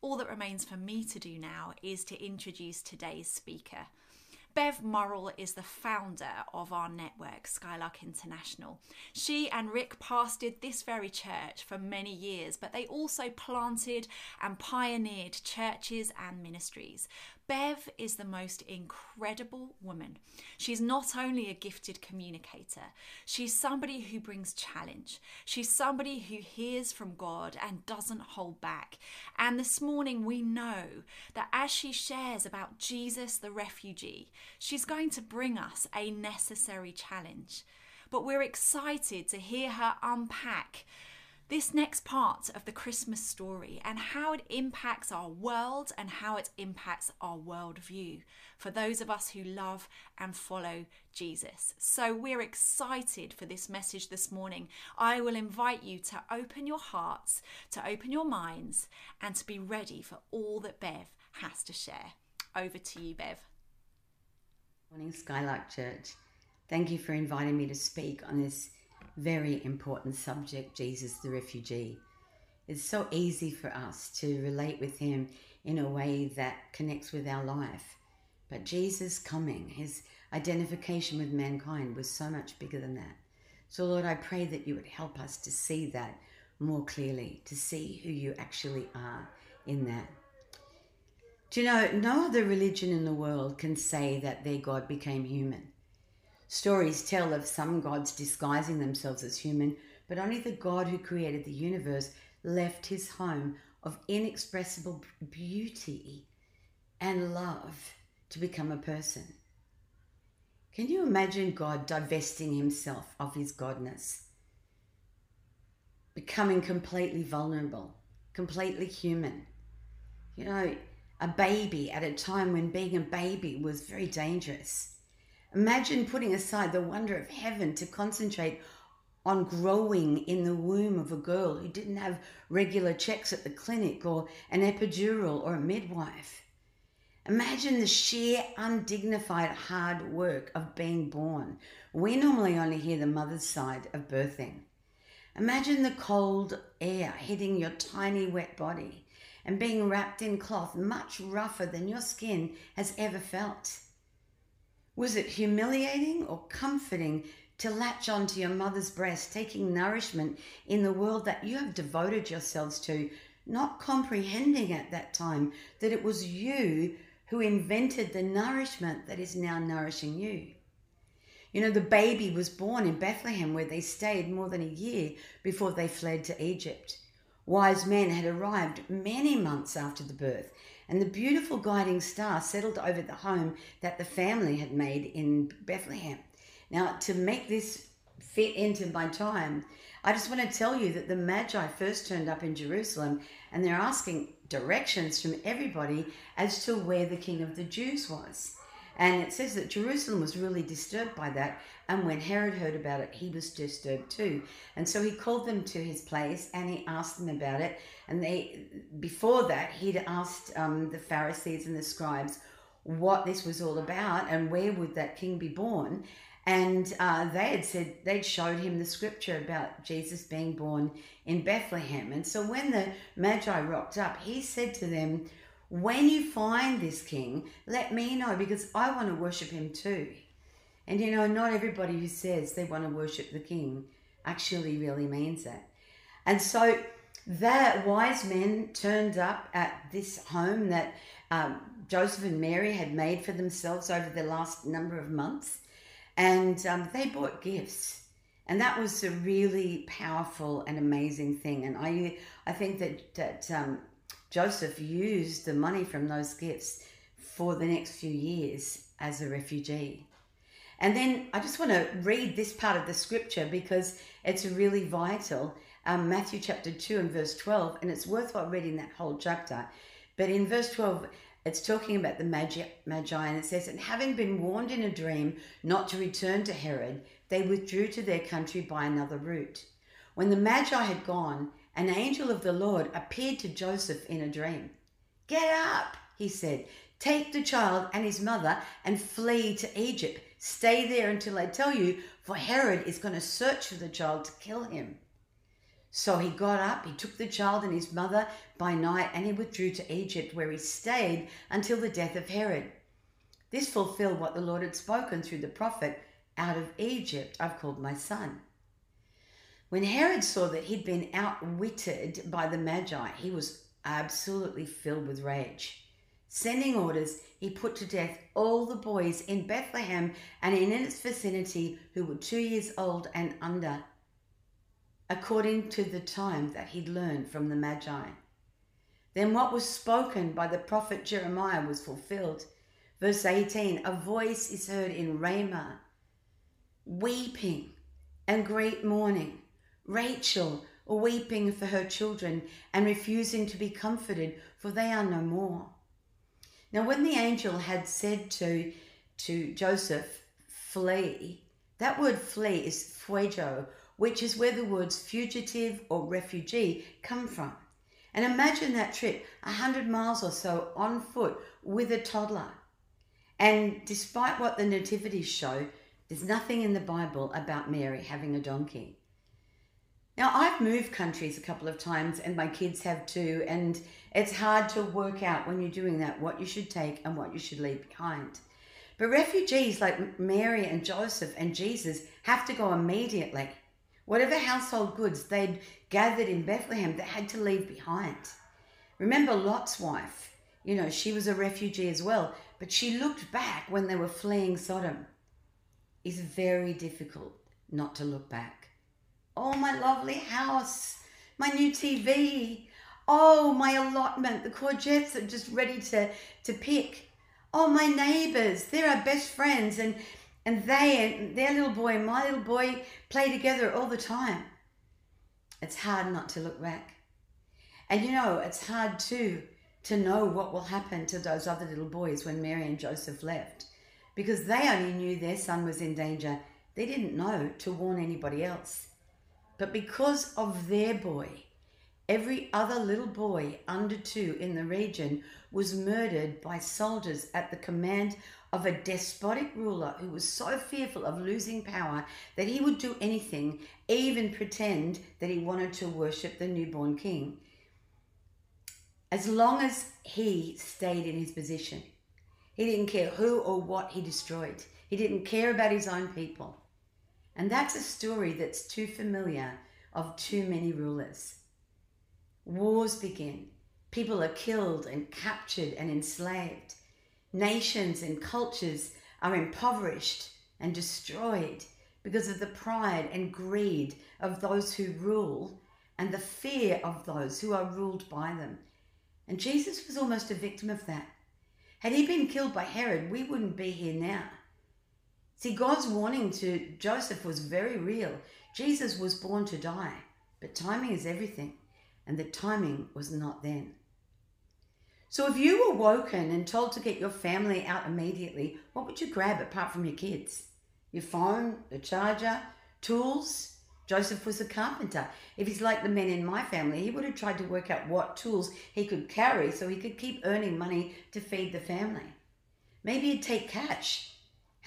all that remains for me to do now is to introduce today's speaker. Bev Murrill is the founder of our network, Skylark International. She and Rick pastored this very church for many years, but they also planted and pioneered churches and ministries. Bev is the most incredible woman. She's not only a gifted communicator, she's somebody who brings challenge. She's somebody who hears from God and doesn't hold back. And this morning, we know that as she shares about Jesus the refugee, she's going to bring us a necessary challenge. But we're excited to hear her unpack this next part of the Christmas story and how it impacts our world and how it impacts our worldview for those of us who love and follow Jesus. So we're excited for this message this morning. I will invite you to open your hearts, to open your minds, and to be ready for all that Bev has to share. Over to you, Bev. Morning, Skylark Church. Thank you for inviting me to speak on this very important subject, Jesus the refugee. It's so easy for us to relate with him in a way that connects with our life. But Jesus coming, his identification with mankind was so much bigger than that. So, Lord, I pray that you would help us to see that more clearly, to see who you actually are in that. Do you know, no other religion in the world can say that their God became human. Stories tell of some gods disguising themselves as human, but only the God who created the universe left his home of inexpressible beauty and love to become a person. Can you imagine God divesting himself of his godness, becoming completely vulnerable, completely human? You know, a baby at a time when being a baby was very dangerous Imagine putting aside the wonder of heaven to concentrate on growing in the womb of a girl who didn't have regular checks at the clinic or an epidural or a midwife. Imagine the sheer undignified hard work of being born. We normally only hear the mother's side of birthing. Imagine the cold air hitting your tiny wet body and being wrapped in cloth much rougher than your skin has ever felt. Was it humiliating or comforting to latch onto your mother's breast, taking nourishment in the world that you have devoted yourselves to, not comprehending at that time that it was you who invented the nourishment that is now nourishing you? You know, the baby was born in Bethlehem where they stayed more than a year before they fled to Egypt. Wise men had arrived many months after the birth and the beautiful guiding star settled over the home that the family had made in Bethlehem. Now, to make this fit into my time, I just want to tell you that the Magi first turned up in Jerusalem and they're asking directions from everybody as to where the King of the Jews was. And it says that Jerusalem was really disturbed by that. And when Herod heard about it, he was disturbed too. And so he called them to his place and he asked them about it. And they, before that, he'd asked um, the Pharisees and the scribes what this was all about and where would that king be born. And uh, they had said, they'd showed him the scripture about Jesus being born in Bethlehem. And so when the Magi rocked up, he said to them, when you find this king, let me know because I want to worship him too. And you know, not everybody who says they want to worship the king actually really means that. And so that wise men turned up at this home that um, Joseph and Mary had made for themselves over the last number of months. And um, they bought gifts. And that was a really powerful and amazing thing. And I, I think that, that um, Joseph used the money from those gifts for the next few years as a refugee. And then I just want to read this part of the scripture because it's really vital. Um, Matthew chapter 2 and verse 12, and it's worthwhile reading that whole chapter. But in verse 12, it's talking about the magi, magi, and it says, And having been warned in a dream not to return to Herod, they withdrew to their country by another route. When the magi had gone, an angel of the Lord appeared to Joseph in a dream. Get up, he said. Take the child and his mother and flee to Egypt. Stay there until I tell you, for Herod is going to search for the child to kill him. So he got up, he took the child and his mother by night, and he withdrew to Egypt, where he stayed until the death of Herod. This fulfilled what the Lord had spoken through the prophet Out of Egypt I've called my son. When Herod saw that he'd been outwitted by the Magi, he was absolutely filled with rage. Sending orders, he put to death all the boys in Bethlehem and in its vicinity who were two years old and under, according to the time that he'd learned from the Magi. Then what was spoken by the prophet Jeremiah was fulfilled. Verse 18 A voice is heard in Ramah, weeping and great mourning. Rachel weeping for her children and refusing to be comforted, for they are no more. Now, when the angel had said to, to Joseph, flee, that word flee is pheugo, which is where the words fugitive or refugee come from. And imagine that trip, a hundred miles or so on foot with a toddler. And despite what the nativities show, there's nothing in the Bible about Mary having a donkey. Now, I've moved countries a couple of times, and my kids have too, and it's hard to work out when you're doing that what you should take and what you should leave behind. But refugees like Mary and Joseph and Jesus have to go immediately. Whatever household goods they'd gathered in Bethlehem, they had to leave behind. Remember Lot's wife? You know, she was a refugee as well, but she looked back when they were fleeing Sodom. It's very difficult not to look back. Oh, my lovely house, my new TV. Oh, my allotment, the courgettes are just ready to, to pick. Oh, my neighbors, they're our best friends, and, and they and their little boy and my little boy play together all the time. It's hard not to look back. And you know, it's hard too to know what will happen to those other little boys when Mary and Joseph left because they only knew their son was in danger. They didn't know to warn anybody else. But because of their boy, every other little boy under two in the region was murdered by soldiers at the command of a despotic ruler who was so fearful of losing power that he would do anything, even pretend that he wanted to worship the newborn king, as long as he stayed in his position. He didn't care who or what he destroyed. He didn't care about his own people. And that's a story that's too familiar of too many rulers. Wars begin. People are killed and captured and enslaved. Nations and cultures are impoverished and destroyed because of the pride and greed of those who rule and the fear of those who are ruled by them. And Jesus was almost a victim of that. Had he been killed by Herod, we wouldn't be here now. See, God's warning to Joseph was very real. Jesus was born to die, but timing is everything, and the timing was not then. So, if you were woken and told to get your family out immediately, what would you grab apart from your kids? Your phone, the charger, tools? Joseph was a carpenter. If he's like the men in my family, he would have tried to work out what tools he could carry so he could keep earning money to feed the family. Maybe he'd take cash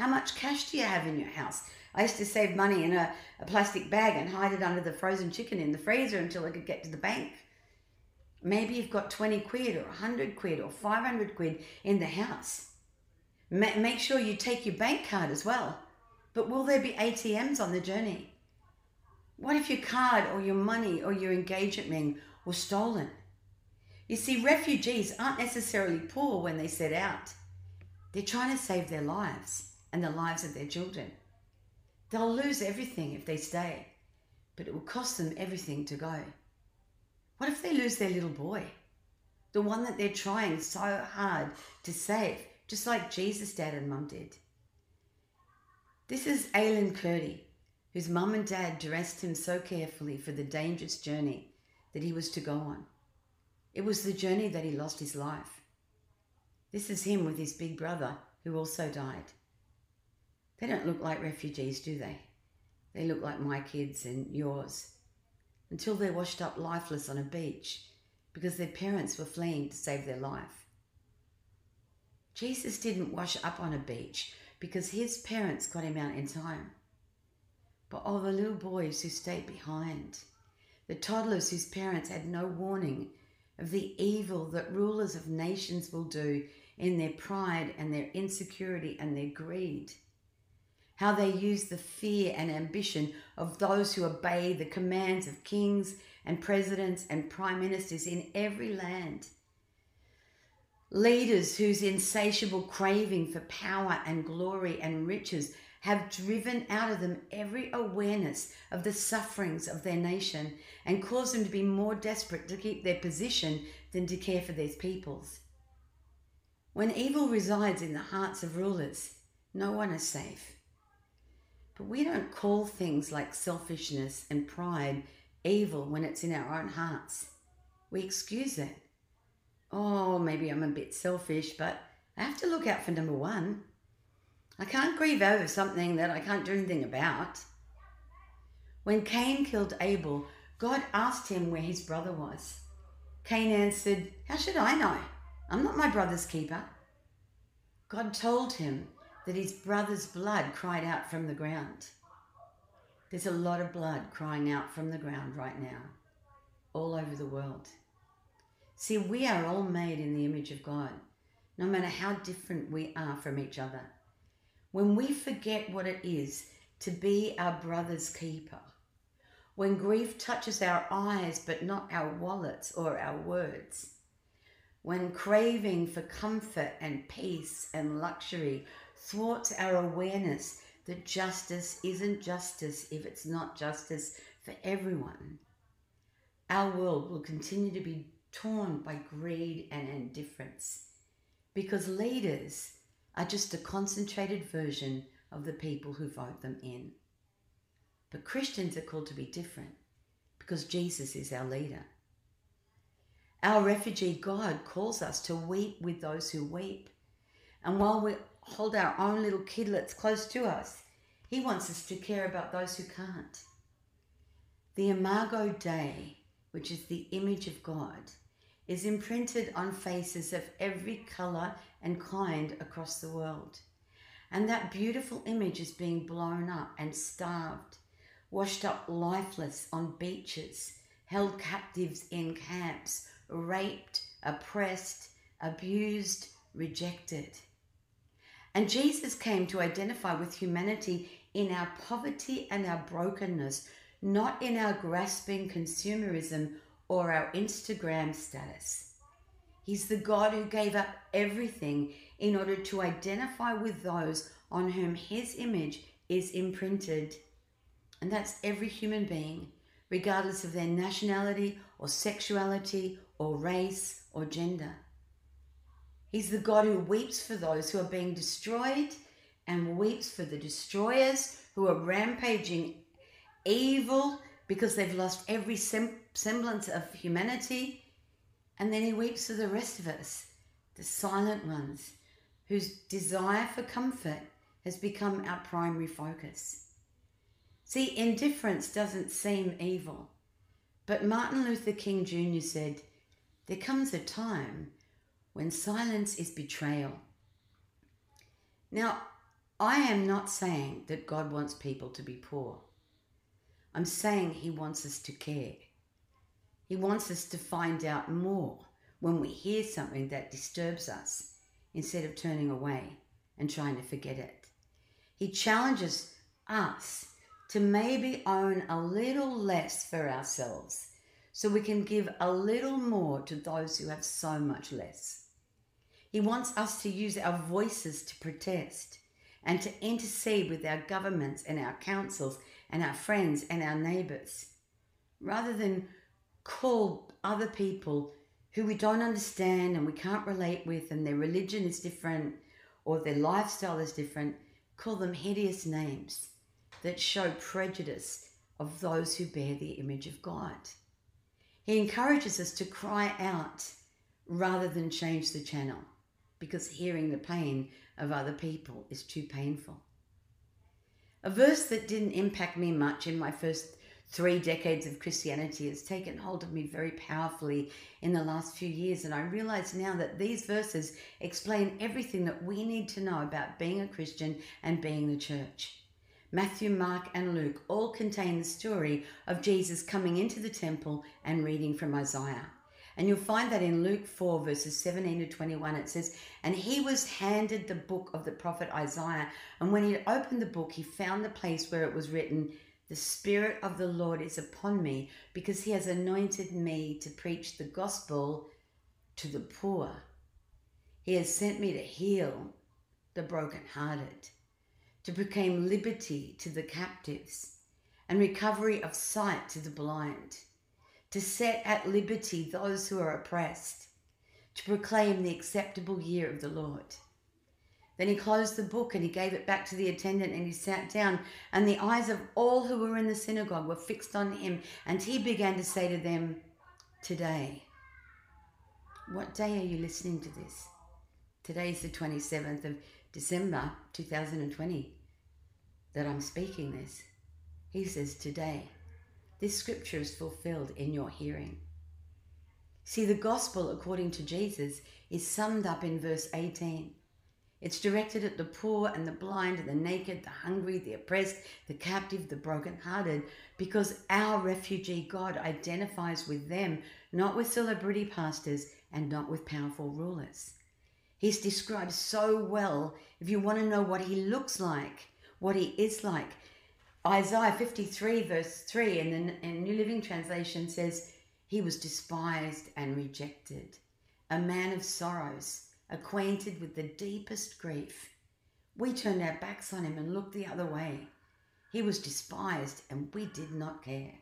how much cash do you have in your house? I used to save money in a, a plastic bag and hide it under the frozen chicken in the freezer until I could get to the bank. Maybe you've got 20 quid or 100 quid or 500 quid in the house. Ma- make sure you take your bank card as well. But will there be ATMs on the journey? What if your card or your money or your engagement ring was stolen? You see, refugees aren't necessarily poor when they set out. They're trying to save their lives and the lives of their children. They'll lose everything if they stay, but it will cost them everything to go. What if they lose their little boy? The one that they're trying so hard to save, just like Jesus' dad and mum did. This is Aylan Kurdi, whose mum and dad dressed him so carefully for the dangerous journey that he was to go on. It was the journey that he lost his life. This is him with his big brother, who also died. They don't look like refugees, do they? They look like my kids and yours. Until they're washed up lifeless on a beach because their parents were fleeing to save their life. Jesus didn't wash up on a beach because his parents got him out in time. But all the little boys who stayed behind, the toddlers whose parents had no warning of the evil that rulers of nations will do in their pride and their insecurity and their greed. How they use the fear and ambition of those who obey the commands of kings and presidents and prime ministers in every land. Leaders whose insatiable craving for power and glory and riches have driven out of them every awareness of the sufferings of their nation and caused them to be more desperate to keep their position than to care for their peoples. When evil resides in the hearts of rulers, no one is safe. But we don't call things like selfishness and pride evil when it's in our own hearts. We excuse it. Oh, maybe I'm a bit selfish, but I have to look out for number one. I can't grieve over something that I can't do anything about. When Cain killed Abel, God asked him where his brother was. Cain answered, How should I know? I'm not my brother's keeper. God told him that his brother's blood cried out from the ground. There's a lot of blood crying out from the ground right now, all over the world. See, we are all made in the image of God, no matter how different we are from each other. When we forget what it is to be our brother's keeper, when grief touches our eyes but not our wallets or our words, when craving for comfort and peace and luxury thwarts our awareness that justice isn't justice if it's not justice for everyone, our world will continue to be torn by greed and indifference because leaders are just a concentrated version of the people who vote them in. But Christians are called to be different because Jesus is our leader. Our refugee God calls us to weep with those who weep. And while we hold our own little kidlets close to us, He wants us to care about those who can't. The Imago Dei, which is the image of God, is imprinted on faces of every colour and kind across the world. And that beautiful image is being blown up and starved, washed up lifeless on beaches, held captives in camps, raped, oppressed, abused, rejected. And Jesus came to identify with humanity in our poverty and our brokenness, not in our grasping consumerism or our Instagram status. He's the God who gave up everything in order to identify with those on whom his image is imprinted. And that's every human being, regardless of their nationality or sexuality or race or gender. He's the God who weeps for those who are being destroyed and weeps for the destroyers who are rampaging evil because they've lost every sem- semblance of humanity. And then he weeps for the rest of us, the silent ones, whose desire for comfort has become our primary focus. See, indifference doesn't seem evil, but Martin Luther King Jr. said, There comes a time when silence is betrayal. Now, I am not saying that God wants people to be poor. I'm saying He wants us to care. He wants us to find out more when we hear something that disturbs us instead of turning away and trying to forget it. He challenges us to maybe own a little less for ourselves so we can give a little more to those who have so much less. He wants us to use our voices to protest and to intercede with our governments and our councils and our friends and our neighbours, rather than call other people who we don't understand and we can't relate with, and their religion is different or their lifestyle is different, call them hideous names that show prejudice of those who bear the image of God. He encourages us to cry out rather than change the channel because hearing the pain of other people is too painful. A verse that didn't impact me much in my first three decades of Christianity has taken hold of me very powerfully in the last few years. And I realize now that these verses explain everything that we need to know about being a Christian and being the church. Matthew, Mark, and Luke all contain the story of Jesus coming into the temple and reading from Isaiah. And you'll find that in Luke 4, verses 17 to 21, it says, And he was handed the book of the prophet Isaiah. And when he opened the book, he found the place where it was written, The Spirit of the Lord is upon me, because he has anointed me to preach the gospel to the poor. He has sent me to heal the brokenhearted to proclaim liberty to the captives and recovery of sight to the blind, to set at liberty those who are oppressed, to proclaim the acceptable year of the Lord. Then he closed the book and he gave it back to the attendant and he sat down. And the eyes of all who were in the synagogue were fixed on him. And he began to say to them, Today, what day are you listening to this? Today is the 27th of December 2020 that I'm speaking this. He says, Today, this scripture is fulfilled in your hearing. See, the gospel, according to Jesus, is summed up in verse 18. It's directed at the poor and the blind, and the naked, the hungry, the oppressed, the captive, the brokenhearted, because our refugee God identifies with them, not with celebrity pastors and not with powerful rulers. He's described so well if you want to know what he looks like, what he is like. Isaiah 53, verse 3 in the in New Living Translation says, He was despised and rejected, a man of sorrows, acquainted with the deepest grief. We turned our backs on him and looked the other way. He was despised and we did not care.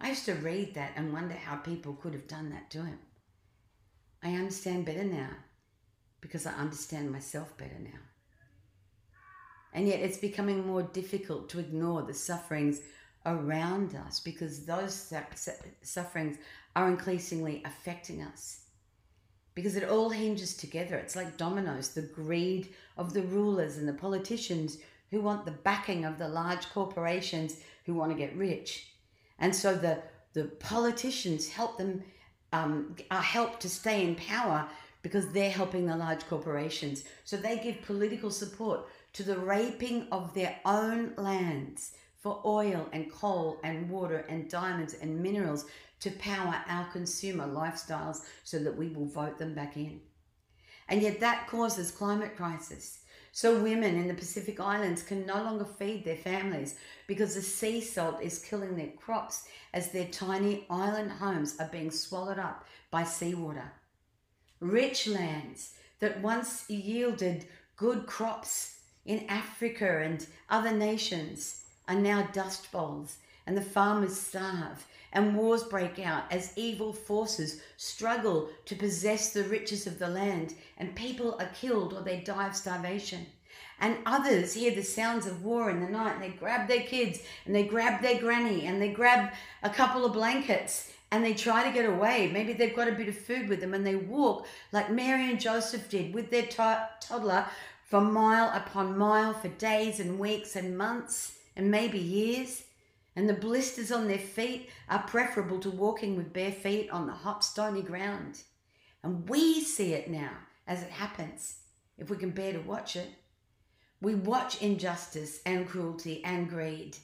I used to read that and wonder how people could have done that to him. I understand better now because I understand myself better now. And yet it's becoming more difficult to ignore the sufferings around us because those sufferings are increasingly affecting us. Because it all hinges together. It's like dominoes the greed of the rulers and the politicians who want the backing of the large corporations who want to get rich. And so the, the politicians help them, um, are helped to stay in power because they're helping the large corporations. So they give political support to the raping of their own lands for oil and coal and water and diamonds and minerals to power our consumer lifestyles so that we will vote them back in. And yet that causes climate crisis. So women in the Pacific Islands can no longer feed their families because the sea salt is killing their crops as their tiny island homes are being swallowed up by seawater rich lands that once yielded good crops in Africa and other nations are now dust bowls, and the farmers starve, and wars break out as evil forces struggle to possess the riches of the land, and people are killed or they die of starvation. And others hear the sounds of war in the night and they grab their kids and they grab their granny and they grab a couple of blankets and they try to get away. Maybe they've got a bit of food with them and they walk like Mary and Joseph did with their toddler for mile upon mile for days and weeks and months and maybe years. And the blisters on their feet are preferable to walking with bare feet on the hot, stony ground. And we see it now as it happens, if we can bear to watch it. We watch injustice and cruelty and greed.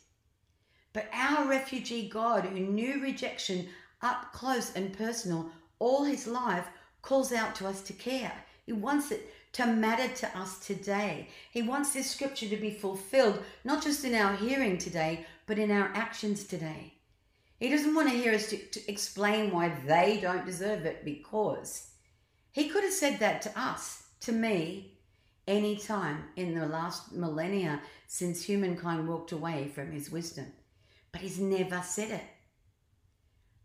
But our refugee God, who knew rejection up close and personal all his life, calls out to us to care. He wants it to matter to us today. He wants this scripture to be fulfilled, not just in our hearing today, but in our actions today. He doesn't want to hear us to, to explain why they don't deserve it because he could have said that to us, to me, any time in the last millennia since humankind walked away from his wisdom. But he's never said it.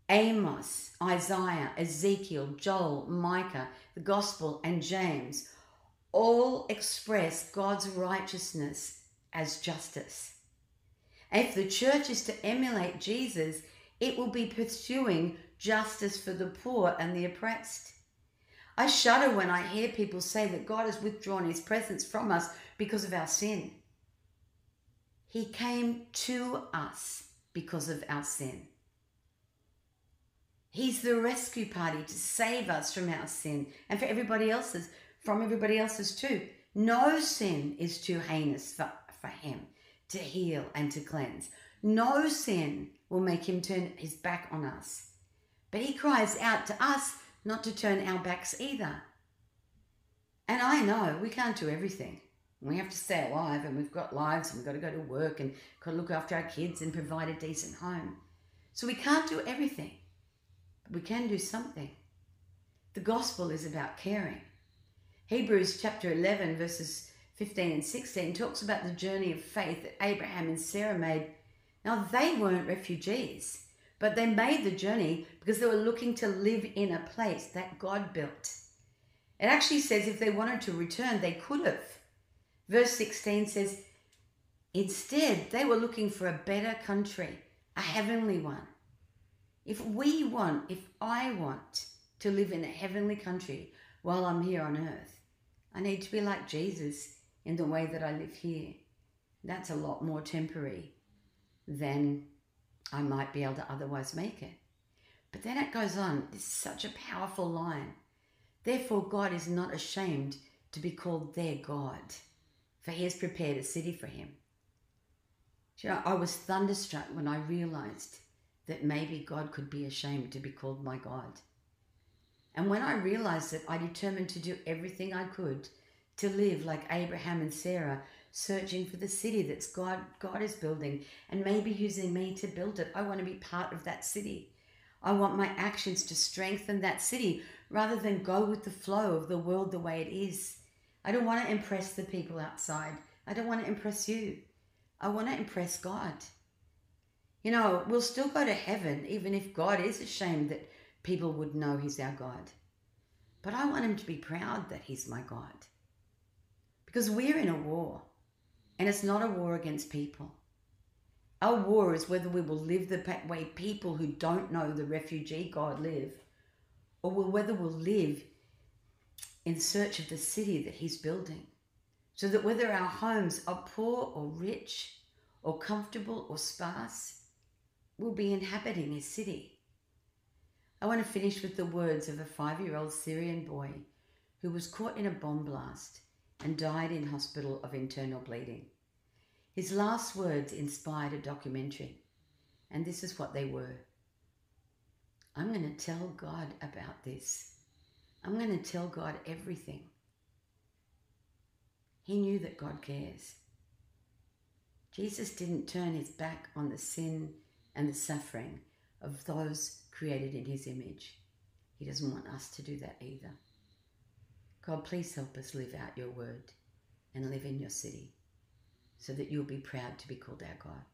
Amos, Isaiah, Ezekiel, Joel, Micah, the Gospel, and James all express God's righteousness as justice. If the church is to emulate Jesus, it will be pursuing justice for the poor and the oppressed. I shudder when I hear people say that God has withdrawn his presence from us because of our sin. He came to us because of our sin. He's the rescue party to save us from our sin and for everybody else's, from everybody else's too. No sin is too heinous for, for him. to heal, and to cleanse. No sin will make him turn his back on us. But he cries out to us not to turn our backs either. And I know we can't do everything. We have to stay alive and we've got lives and we've got to go to work and got to look after our kids and provide a decent home. So we can't do everything, but we can do something. The gospel is about caring. Hebrews chapter 11, verses 15 and 16 talks about the journey of faith that Abraham and Sarah made. Now, they weren't refugees, but they made the journey because they were looking to live in a place that God built. It actually says if they wanted to return, they could have. Verse 16 says, Instead, they were looking for a better country, a heavenly one. If we want, if I want to live in a heavenly country while I'm here on earth, I need to be like Jesus in the way that I live here. That's a lot more temporary than I might be able to otherwise make it. But then it goes on. This is such a powerful line. Therefore, God is not ashamed to be called their God, for he has prepared a city for him. You know, I was thunderstruck when I realized that maybe God could be ashamed to be called my God. And when I realized that, I determined to do everything I could to live like Abraham and Sarah, searching for the city that's God God is building and maybe using me to build it. I want to be part of that city. I want my actions to strengthen that city rather than go with the flow of the world the way it is. I don't want to impress the people outside. I don't want to impress you. I want to impress God. You know, we'll still go to heaven even if God is ashamed that people would know He's our God. But I want Him to be proud that He's my God. Because we're in a war, and it's not a war against people. Our war is whether we will live the way people who don't know the refugee God live, or whether we'll live in search of the city that He's building. So that whether our homes are poor or rich, or comfortable or sparse, we'll be inhabiting His city. I want to finish with the words of a five year old Syrian boy who was caught in a bomb blast and died in hospital of internal bleeding. His last words inspired a documentary, and this is what they were I'm going to tell God about this. I'm going to tell God everything. He knew that God cares. Jesus didn't turn his back on the sin and the suffering of those created in his image. He doesn't want us to do that either. God, please help us live out your word and live in your city so that you'll be proud to be called our God.